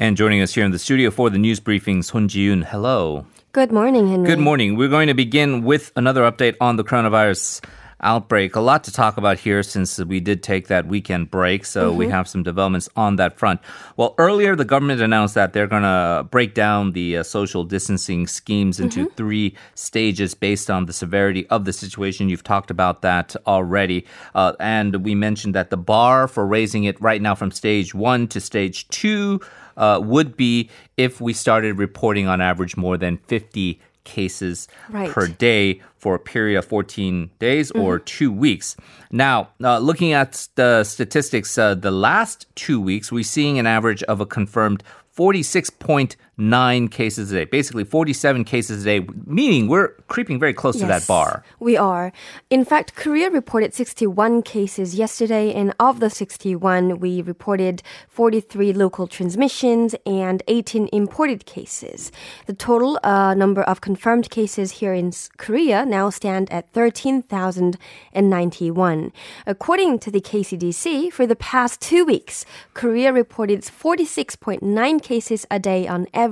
And joining us here in the studio for the news briefing, Son Ji-yoon. Hello. Good morning, Henry. Good morning. We're going to begin with another update on the coronavirus outbreak. A lot to talk about here since we did take that weekend break, so Mm-hmm. we have some developments on that front. Well, earlier the government announced that they're going to break down the uh, social distancing schemes into Mm-hmm. three stages based on the severity of the situation. You've talked about that already. Uh, and we mentioned that the bar for raising it right now from stage one to stage two uh, would be if we started reporting on average more than 50 cases Right. per day for a period of 14 days or two weeks. Now, uh, looking at the statistics, uh, the last two weeks, we're seeing an average of a confirmed 46.9 cases a day, basically 47 cases a day, meaning we're creeping very close to that bar. We are. In fact, Korea reported 61 cases yesterday, and of the 61, we reported 43 local transmissions and 18 imported cases. The total uh, number of confirmed cases here in Korea now stand at 13,091. According to the KCDC, for the past two weeks, Korea reported 46.9 cases a day on average,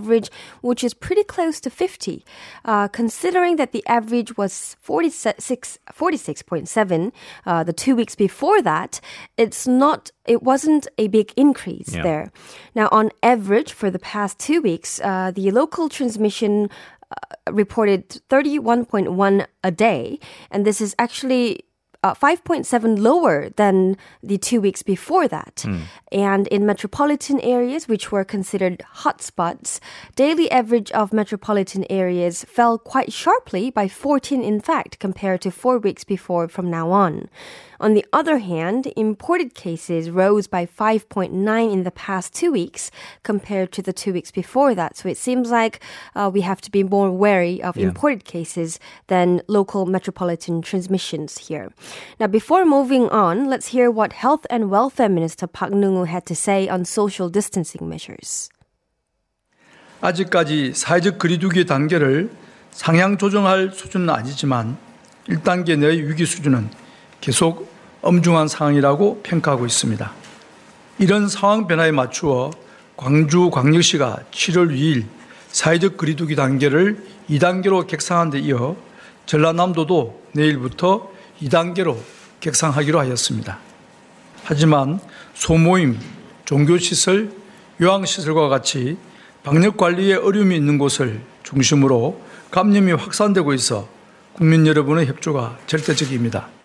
which is pretty close to 50. Uh, considering that the average was 46, 46.7 uh, the two weeks before that, it's not, it wasn't a big increase Yeah. there. Now, on average, for the past two weeks, uh, the local transmission uh, reported 31.1 a day, and this is actually uh, 5.7 lower than the two weeks before that. And in metropolitan areas, which were considered hotspots, daily average of metropolitan areas fell quite sharply by 14, in fact, compared to four weeks before from now on. On the other hand, imported cases rose by 5.9 in the past two weeks compared to the two weeks before that. So it seems like uh, we have to be more wary of imported cases than local metropolitan transmissions here. Now, before moving on, let's hear what Health and Welfare Minister Park Nung-woo had to say on social distancing measures. 아직까지 사회적 거리두기 단계를 상향 조정할 수준은 아니지만 1단계 내의 위기 수준은 계속 엄중한 상황이라고 평가하고 있습니다. 이런 상황 변화에 맞추어 광주광역시가 7월 2일 사회적 거리두기 단계를 2단계로 객상한 데 이어 전라남도도 내일부터 2단계로 객상하기로 하였습니다. 하지만 소모임, 종교시설, 요양시설과 같이 방역 관리에 어려움이 있는 곳을 중심으로 감염이 확산되고 있어 국민 여러분의 협조가 절대적입니다.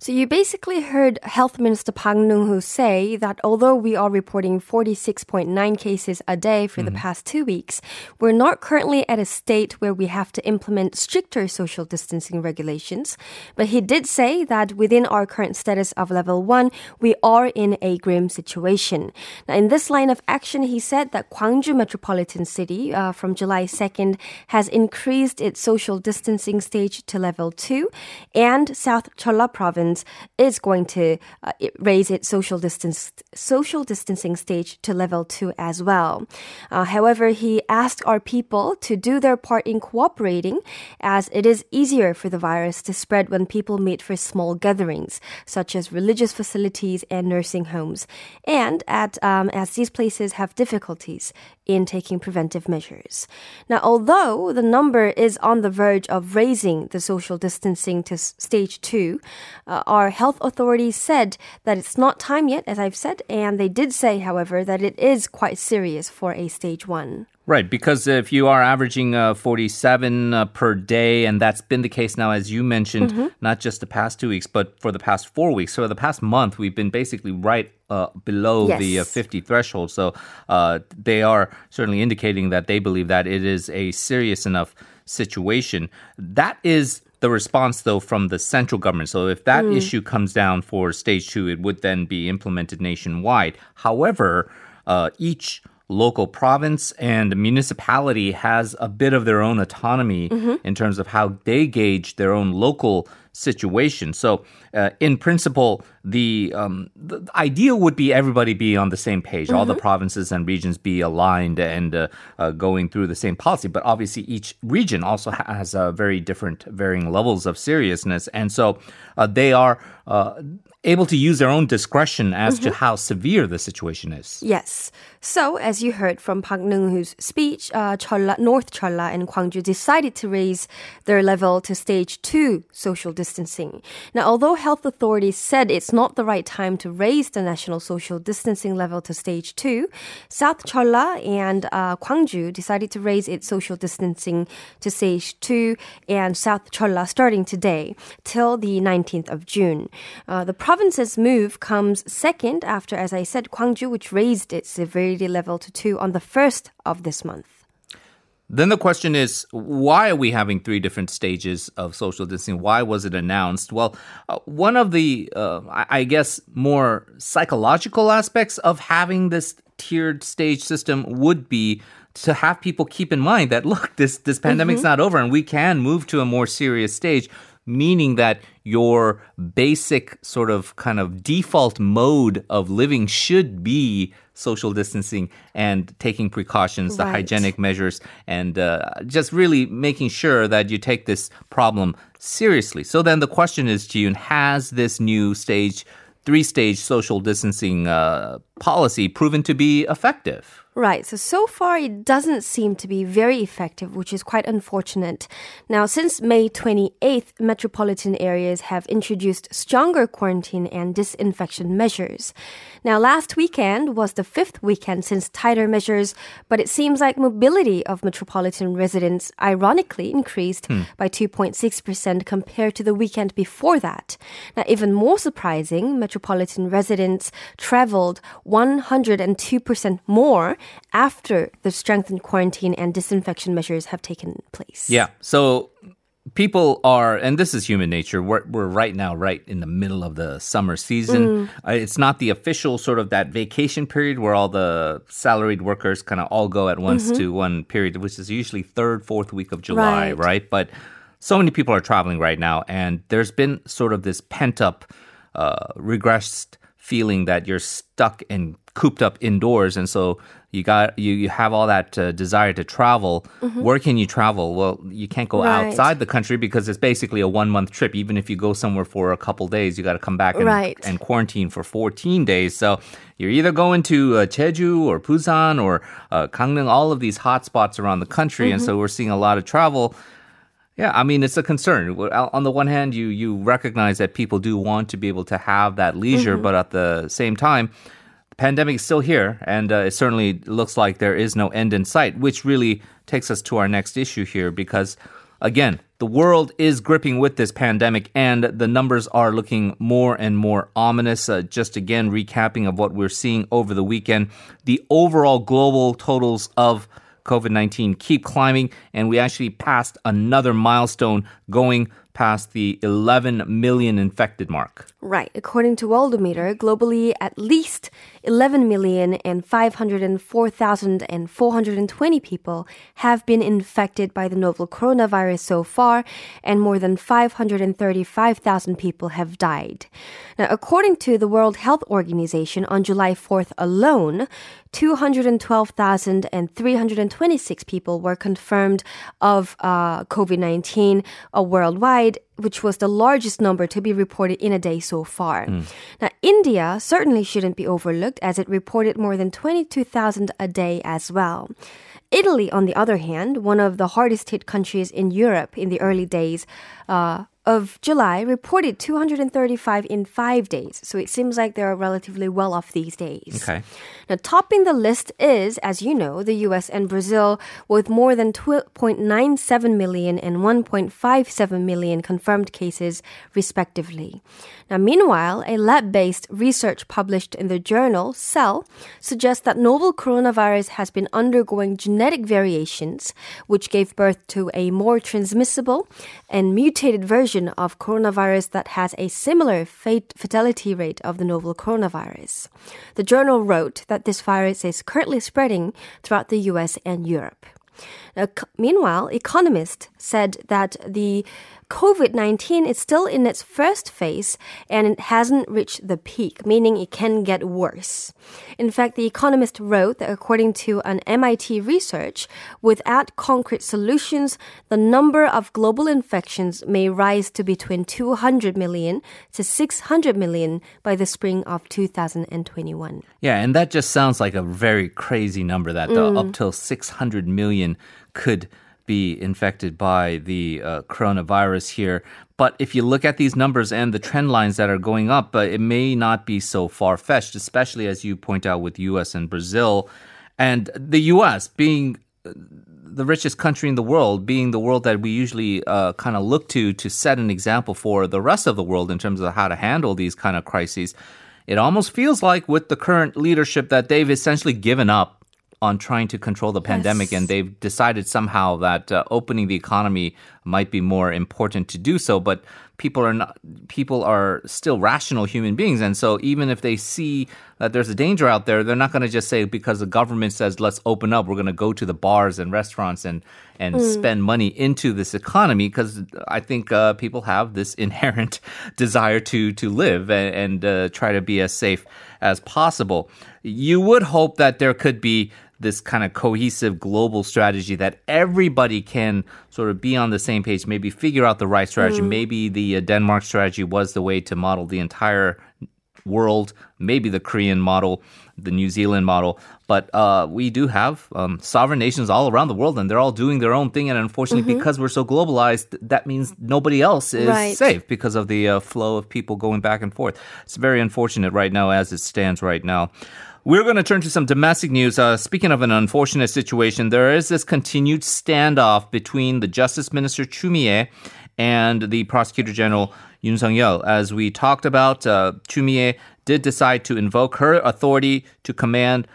So you basically heard Health Minister Park Neung-hoo say that although we are reporting 46.9 cases a day for the past two weeks, we're not currently at a state where we have to implement stricter social distancing regulations. But he did say that within our current status of level one, we are in a grim situation. Now, in this line of action, he said that Gwangju Metropolitan City uh, from July 2nd has increased its social distancing stage to level two, and South Cholla Province is going to uh, raise its social distance social distancing stage to level two as well. Uh, however, he asked our people to do their part in cooperating, as it is easier for the virus to spread when people meet for small gatherings, such as religious facilities and nursing homes, and at um, as these places have difficulties in taking preventive measures. Now, although the number is on the verge of raising the social distancing to stage two, uh, our health authorities said that it's not time yet, as I've said, and they did say, however, that it is quite serious for a stage one. Right, because if you are averaging uh, 47 uh, per day, and that's been the case now, as you mentioned, Mm-hmm. not just the past two weeks, but for the past four weeks. So the past month, we've been basically right uh, below the uh, 50 threshold. So uh, they are certainly indicating that they believe that it is a serious enough situation. That is the response, though, from the central government. So if that issue comes down for stage two, it would then be implemented nationwide. However, uh, each local province and municipality has a bit of their own autonomy mm-hmm. in terms of how they gauge their own local situation. So, uh, in principle, the, um, the ideal would be everybody be on the same page, all the provinces and regions be aligned and uh, uh, going through the same policy. But obviously, each region also has uh, very different, varying levels of seriousness, and so uh, they are uh, able to use their own discretion as to how severe the situation is. Yes. So, as you heard from Park Neung-hoo's speech, uh, Cholla, North Cholla and Gwangju decided to raise their level to stage two social distancing. Now, although health authorities said it's not the right time to raise the national social distancing level to stage two, South Cholla and uh, Gwangju decided to raise its social distancing to stage two and South Cholla starting today till the 19th of June. Uh, the province's move comes second after, as I said, Gwangju, which raised its severity level to two on the first of this month. Then the question is, why are we having three different stages of social distancing? Why was it announced? Well, uh, one of the, uh, I guess, more psychological aspects of having this tiered stage system would be to have people keep in mind that look, this this pandemic's not over, and we can move to a more serious stage. Meaning that your basic sort of kind of default mode of living should be social distancing and taking precautions, the Right. hygienic measures, and uh, just really making sure that you take this problem seriously. So then the question is, Ji-yoon, has this new stage, three stage social distancing uh, policy proven to be effective? Right. So, so far, it doesn't seem to be very effective, which is quite unfortunate. Now, since May 28th, metropolitan areas have introduced stronger quarantine and disinfection measures. Now, last weekend was the fifth weekend since tighter measures, but it seems like mobility of metropolitan residents ironically increased hmm. by 2.6% compared to the weekend before that. Now, even more surprising, metropolitan residents traveled 102% more after the strengthened quarantine and disinfection measures have taken place. Yeah. So people are, and this is human nature. We're, we're right now, right in the middle of the summer season. Uh, it's not the official sort of that vacation period where all the salaried workers kind of all go at once to one period, which is usually third, fourth week of July, Right. right? But so many people are traveling right now, and there's been sort of this pent up, uh, regressed feeling that you're stuck and cooped up indoors, and so you got you you have all that uh, desire to travel. Where can you travel? Well, you can't go Right. outside the country because it's basically a one month trip. Even if you go somewhere for a couple days, you got to come back and, Right. and quarantine for 14 days. So you're either going to uh, Jeju or Busan or uh, Gangneung, all of these hot spots around the country, and so we're seeing a lot of travel. Yeah, I mean it's a concern. On the one hand, you you recognize that people do want to be able to have that leisure, but at the same time, pandemic is still here, and uh, it certainly looks like there is no end in sight. Which really takes us to our next issue here, because again, the world is gripping with this pandemic, and the numbers are looking more and more ominous. Uh, just again, recapping of what we're seeing over the weekend, the overall global totals of COVID 19 keep climbing, and we actually passed another milestone going past the 11 million infected mark. Right. According to Worldometer, globally, at least 11 million and 504,420 people have been infected by the novel coronavirus so far, and more than 535,000 people have died. Now, according to the World Health Organization, on July 4th alone, 212,326 people were confirmed of uh, COVID 19 uh, worldwide, which was the largest number to be reported in a day so far. Now, India certainly shouldn't be overlooked as it reported more than 22,000 a day as well. Italy, on the other hand, one of the hardest hit countries in Europe in the early days, uh, of July reported 235 in five days. So it seems like they're relatively well off these days. Okay. Now, topping the list is, as you know, the US and Brazil with more than 2.97 million and 1.57 million confirmed cases, respectively. Now, meanwhile, a lab based research published in the journal Cell suggests that novel coronavirus has been undergoing genetic variations, which gave birth to a more transmissible and mutated version of coronavirus that has a similar fat- fatality rate of the novel coronavirus. The journal wrote that this virus is currently spreading throughout the US and Europe. Now, meanwhile, economists said that the COVID 19 is still in its first phase and it hasn't reached the peak, meaning it can get worse. In fact, The Economist wrote that according to an MIT research, without concrete solutions, the number of global infections may rise to between 200 million to 600 million by the spring of 2021. Yeah, and that just sounds like a very crazy number that uh, up till 600 million could be infected by the uh, coronavirus here. But if you look at these numbers and the trend lines that are going up, uh, it may not be so far fetched, especially as you point out with US and Brazil. And the US being uh, the richest country in the world, being the world that we usually uh, kind of look to to set an example for the rest of the world in terms of how to handle these kind of crises, it almost feels like with the current leadership that they've essentially given up on trying to control the pandemic, Yes. and they've decided somehow that uh, opening the economy might be more important to do so. But people are not. People are still rational human beings, and so even if they see that there's a danger out there, they're not going to just say because the government says let's open up, we're going to go to the bars and restaurants and and spend money into this economy because I think uh, people have this inherent desire to to live and, and uh, try to be as safe as possible. You would hope that there could be this kind of cohesive global strategy that everybody can sort of be on the same page, maybe figure out the right strategy. Maybe the uh, Denmark strategy was the way to model the entire world, maybe the Korean model, the New Zealand model. But uh, we do have um, sovereign nations all around the world, and they're all doing their own thing. And unfortunately, because we're so globalized, that means nobody else is Right. safe because of the uh, flow of people going back and forth. It's very unfortunate right now as it stands right now. We're going to turn to some domestic news. Uh, speaking of an unfortunate situation, there is this continued standoff between the Justice Minister Choo Mi-ae and the Prosecutor General Yoon Sung Yeol. As we talked about, uh, Choo Mi-ae did decide to invoke her authority to command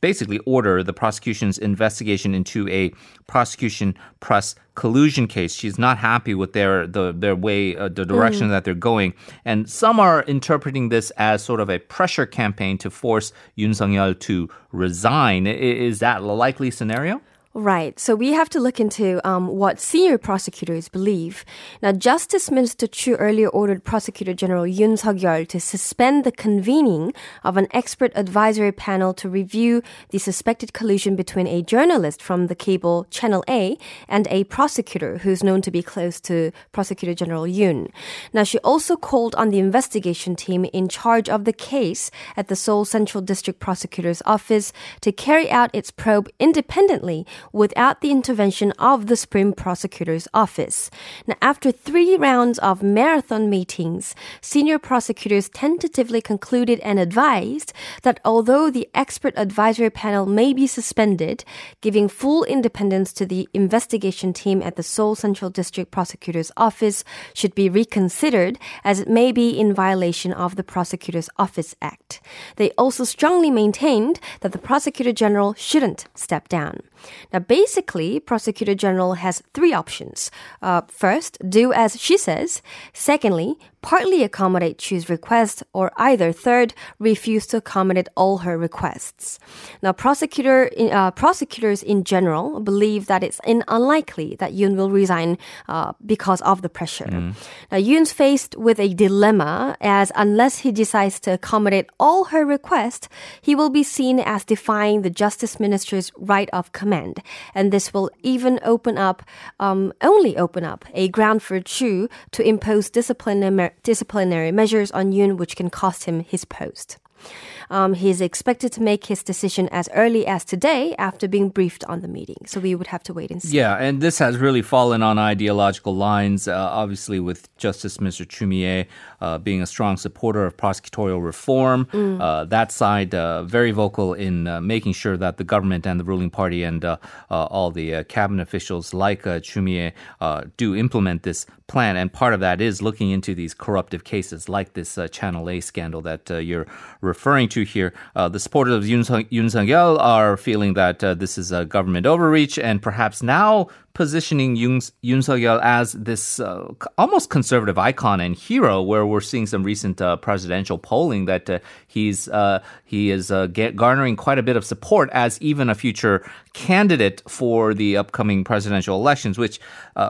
basically order the prosecution's investigation into a prosecution press collusion case. She's not happy with their the their way uh, the direction that they're going, and some are interpreting this as sort of a pressure campaign to force Yoon Sung Yeol to resign. Is that a likely scenario? Right. So we have to look into um, what senior prosecutors believe. Now, Justice Minister Chu earlier ordered Prosecutor General Yoon Suk-yeol to suspend the convening of an expert advisory panel to review the suspected collusion between a journalist from the cable Channel A and a prosecutor who's known to be close to Prosecutor General Yoon. Now, she also called on the investigation team in charge of the case at the Seoul Central District Prosecutor's Office to carry out its probe independently without the intervention of the Supreme Prosecutor's Office. Now, after three rounds of marathon meetings, senior prosecutors tentatively concluded and advised that although the expert advisory panel may be suspended, giving full independence to the investigation team at the Seoul Central District Prosecutor's Office should be reconsidered as it may be in violation of the Prosecutor's Office Act. They also strongly maintained that the Prosecutor General shouldn't step down. Now, basically, Prosecutor General has three options. Uh, first, do as she says. Secondly, partly accommodate Chu's request, or either third, refuse to accommodate all her requests. Now, prosecutor, uh, prosecutors in general believe that it's in unlikely that Yoon will resign uh, because of the pressure. Now, Yoon's faced with a dilemma as unless he decides to accommodate all her requests, he will be seen as defying the justice minister's right of command. And this will even open up, um, only open up a ground for Chu to impose disciplinary, disciplinary measures on Yoon, which can cost him his post. Um, he is expected to make his decision as early as today after being briefed on the meeting. So we would have to wait and see. Yeah, and this has really fallen on ideological lines. Uh, obviously, with Justice Mr. Choo Mi-ae uh, being a strong supporter of prosecutorial reform, uh, that side uh, very vocal in uh, making sure that the government and the ruling party and uh, uh, all the uh, cabinet officials like uh, Choo Mi-ae uh, do implement this plan. And part of that is looking into these corruptive cases like this uh, Channel A scandal that uh, you're referring to here. Uh, the supporters of Yoon, Sung, Yoon Sung-yeol are feeling that uh, this is a government overreach and perhaps now positioning Yoon, Yoon Suk-yeol as this uh, almost conservative icon and hero, where we're seeing some recent uh, presidential polling that uh, he's uh, he is get, garnering quite a bit of support as even a future candidate for the upcoming presidential elections, which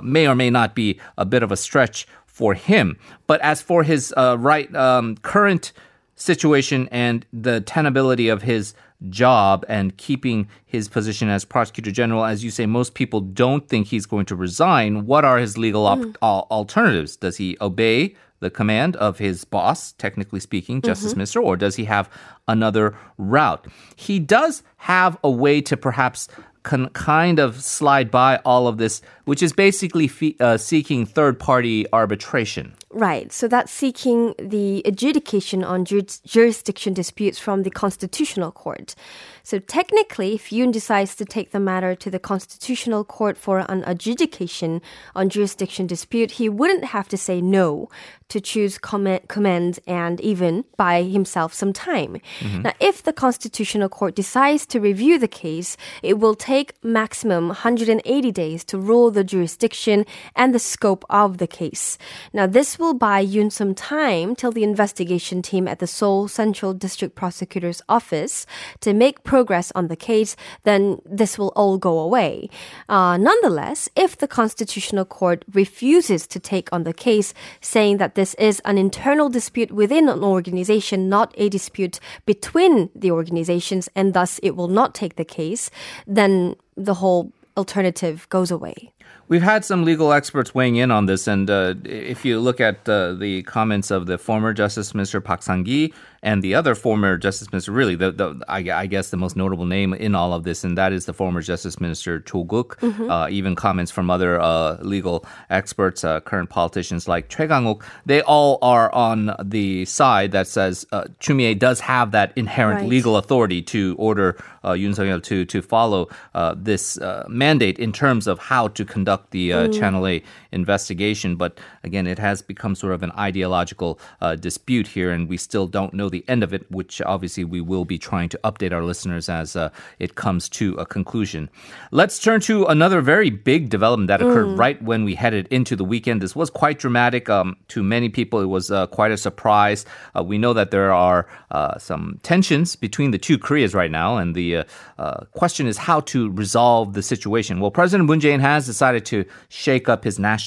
may or may not be a bit of a stretch for him. But as for his right um, current situation and the tenability of his job and keeping his position as prosecutor general. As you say, most people don't think he's going to resign. What are his legal op- mm. alternatives? Does he obey the command of his boss, technically speaking, Justice mm-hmm. Minister, or does he have another route? He does have a way to perhaps con- kind of slide by all of this, which is basically fe- uh, seeking third party arbitration. Right. So that's seeking the adjudication on jurisdiction disputes from the Constitutional Court. So technically, if Yoon decides to take the matter to the Constitutional Court for an adjudication on jurisdiction dispute, he wouldn't have to say no to Chu's comment, command and even buy himself some time. Mm-hmm. Now, if the Constitutional Court decides to review the case, it will take maximum 180 days to rule the jurisdiction and the scope of the case. Now, this will buy Yoon some time till the investigation team at the Seoul Central District Prosecutor's Office to make progress on the case, then this will all go away. Uh, nonetheless, if the Constitutional Court refuses to take on the case, saying that this is an internal dispute within an organization, not a dispute between the organizations, and thus it will not take the case, then the whole alternative goes away. We've had some legal experts weighing in on this, and uh, if you look at uh, the comments of the former Justice Minister Park Sang-gi and the other former Justice Minister, really, the, the I, I, guess the most notable name in all of this, and that is the former Justice Minister Cho Guk. Mm-hmm. Uh, even comments from other uh, legal experts, uh, current politicians like Choi Kang-uk, they all are on the side that says uh, Choo Mi-ae does have that inherent right. legal authority to order uh, Yoon Sung-yeol to to follow uh, this uh, mandate in terms of how to conduct the uh, mm. Channel A investigation. But again, it has become sort of an ideological uh, dispute here, and we still don't know the end of it, which obviously we will be trying to update our listeners as uh, it comes to a conclusion. Let's turn to another very big development that occurred mm. right when we headed into the weekend. This was quite dramatic. Um, to many people, it was uh, quite a surprise. Uh, we know that there are uh, some tensions between the two Koreas right now, and the uh, question is how to resolve the situation. Well, President Moon Jae-in has decided to shake up his national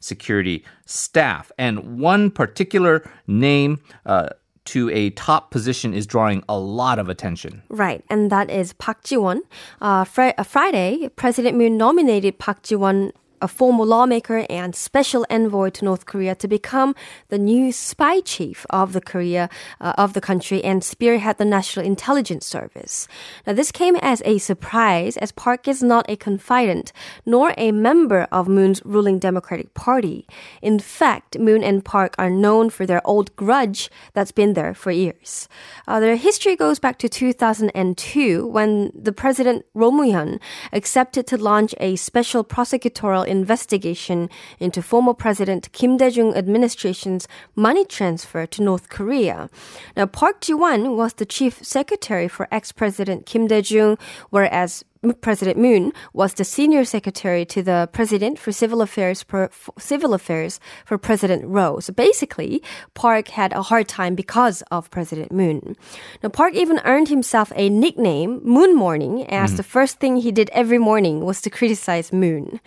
security staff, and one particular name. Uh, to a top position is drawing a lot of attention. Right, and that is Park Ji-won. Uh, fr- uh, Friday, President Moon nominated Park Ji-won a former lawmaker and special envoy to North Korea to become the new spy chief of the Korea uh, of the country and spearhead the National Intelligence Service. Now this came as a surprise as Park is not a confidant nor a member of Moon's ruling Democratic Party. In fact, Moon and Park are known for their old grudge that's been there for years. Uh, their history goes back to 2002 when the president Roh Moo-hyun accepted to launch a special prosecutorial investigation into former President Kim Dae-jung administration's money transfer to North Korea. Now, Park Ji-won was the chief secretary for ex-president Kim Dae-jung, whereas President Moon was the senior secretary to the president for civil affairs for, for civil affairs for President Roh. So basically, Park had a hard time because of President Moon. Now, Park even earned himself a nickname, Moon Morning, as mm. the first thing he did every morning was to criticize Moon.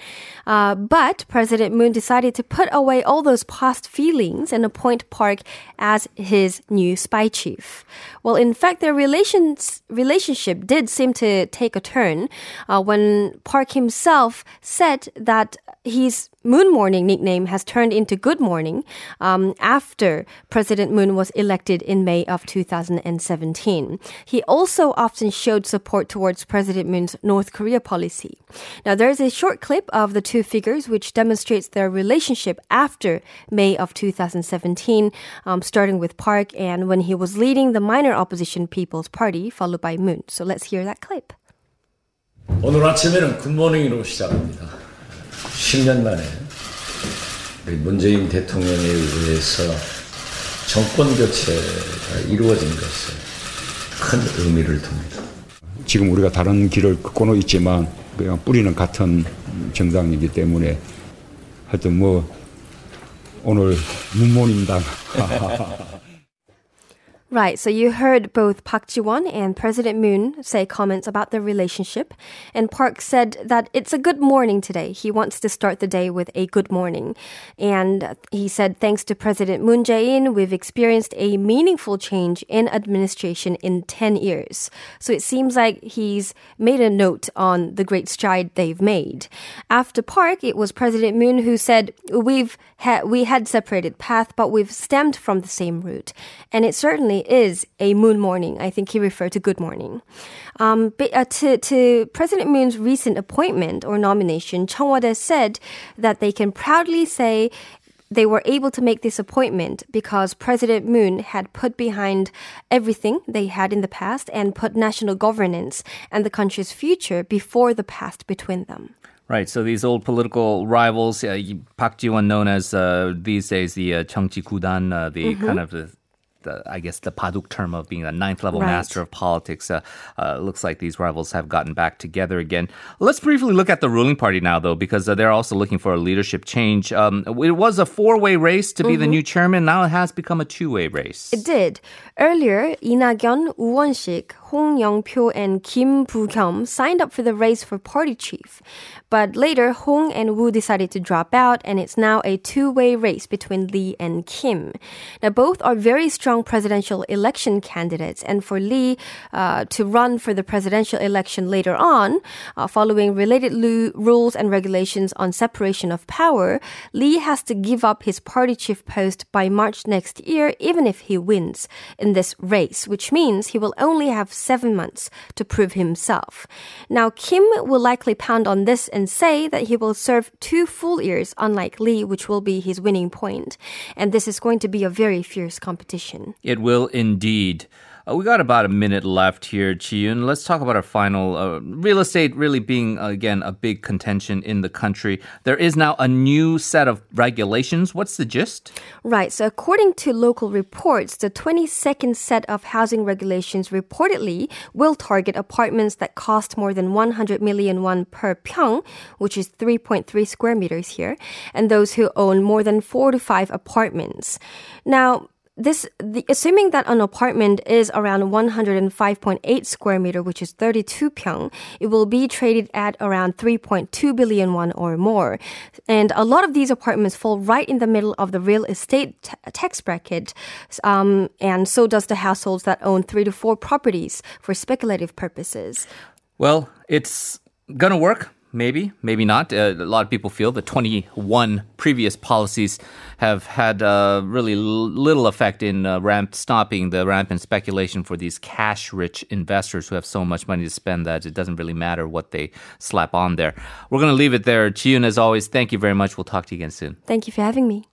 Uh, but President Moon decided to put away all those past feelings and appoint Park as his new spy chief. Well, in fact, their relations relationship did seem to take a turn uh, when Park himself said that his Moon Morning nickname has turned into Good Morning um, after President Moon was elected in May of 2017. He also often showed support towards President Moon's North Korea policy. Now, there's a short clip of the two figures which demonstrates their relationship after May of 2017, um, starting with Park and when he was leading the minor opposition People's Party, followed by Moon. So let's hear that clip. 오늘 아침에는 굿모닝으로 시작합니다. 10년 만에 문재인 대통령에 의해서 정권 교체가 이루어진 것에 큰 의미를 둡니다. 지금 우리가 다른 길을 걷고는 있지만 그냥 뿌리는 같은 정당이기 때문에 하여튼 뭐 오늘 문모입니다. Right, so you heard both Park Ji-won and President Moon say comments about their relationship, and Park said that it's a good morning today. He wants to start the day with a good morning. And he said, thanks to President Moon Jae-in, we've experienced a meaningful change in administration in 10 years. So it seems like he's made a note on the great stride they've made. After Park, it was President Moon who said, we've had, we had separated path, but we've stemmed from the same root. And it certainly is a moon morning. I think he referred to good morning. Um, but, uh, to, to President Moon's recent appointment or nomination, Cheong Wa Dae said that they can proudly say they were able to make this appointment because President Moon had put behind everything they had in the past and put national governance and the country's future before the past between them. Right. So these old political rivals, uh, Park Ji-won known as uh, these days the uh, Gudan, uh, the kind of the the, I guess, the Paduk term of being a ninth level right. master of politics. Uh, uh, looks like these rivals have gotten back together again. Let's briefly look at the ruling party now, though, because uh, they're also looking for a leadership change. Um, it was a four way race to be mm-hmm. the new chairman. Now it has become a two way race. It did. Earlier, Lee Nak-yon, Uwonshik, Hong Young-pyo and Kim Boo-kyum signed up for the race for party chief. But later, Hong and Woo decided to drop out, and it's now a two-way race between Lee and Kim. Now, both are very strong presidential election candidates, and for Lee uh, to run for the presidential election later on, uh, following related lu- rules and regulations on separation of power, Lee has to give up his party chief post by March next year, even if he wins in this race, which means he will only have seven months to prove himself. Now, Kim will likely pound on this and say that he will serve two full years, unlike Lee, which will be his winning point. And this is going to be a very fierce competition. It will indeed. Uh, we got about a minute left here, Ji-yoon. Let's talk about our final uh, real estate really being again a big contention in the country. There is now a new set of regulations. What's the gist? Right. So, according to local reports, the 22nd set of housing regulations reportedly will target apartments that cost more than 100 million won per pyong, which is 3.3 square meters here, and those who own more than four to five apartments. Now, this the, assuming that an apartment is around 105.8 square meter which is 32 pyong it will be traded at around 3.2 billion won or more and a lot of these apartments fall right in the middle of the real estate t- tax bracket um, and so does the households that own three to four properties for speculative purposes Well, it's gonna work. Maybe, maybe not. Uh, a lot of people feel the 21 previous policies have had uh, really l- little effect in uh, ramp stopping the rampant speculation for these cash-rich investors who have so much money to spend that it doesn't really matter what they slap on there. We're going to leave it there. Ji-yoon, as always, thank you very much. We'll talk to you again soon. thank you for having me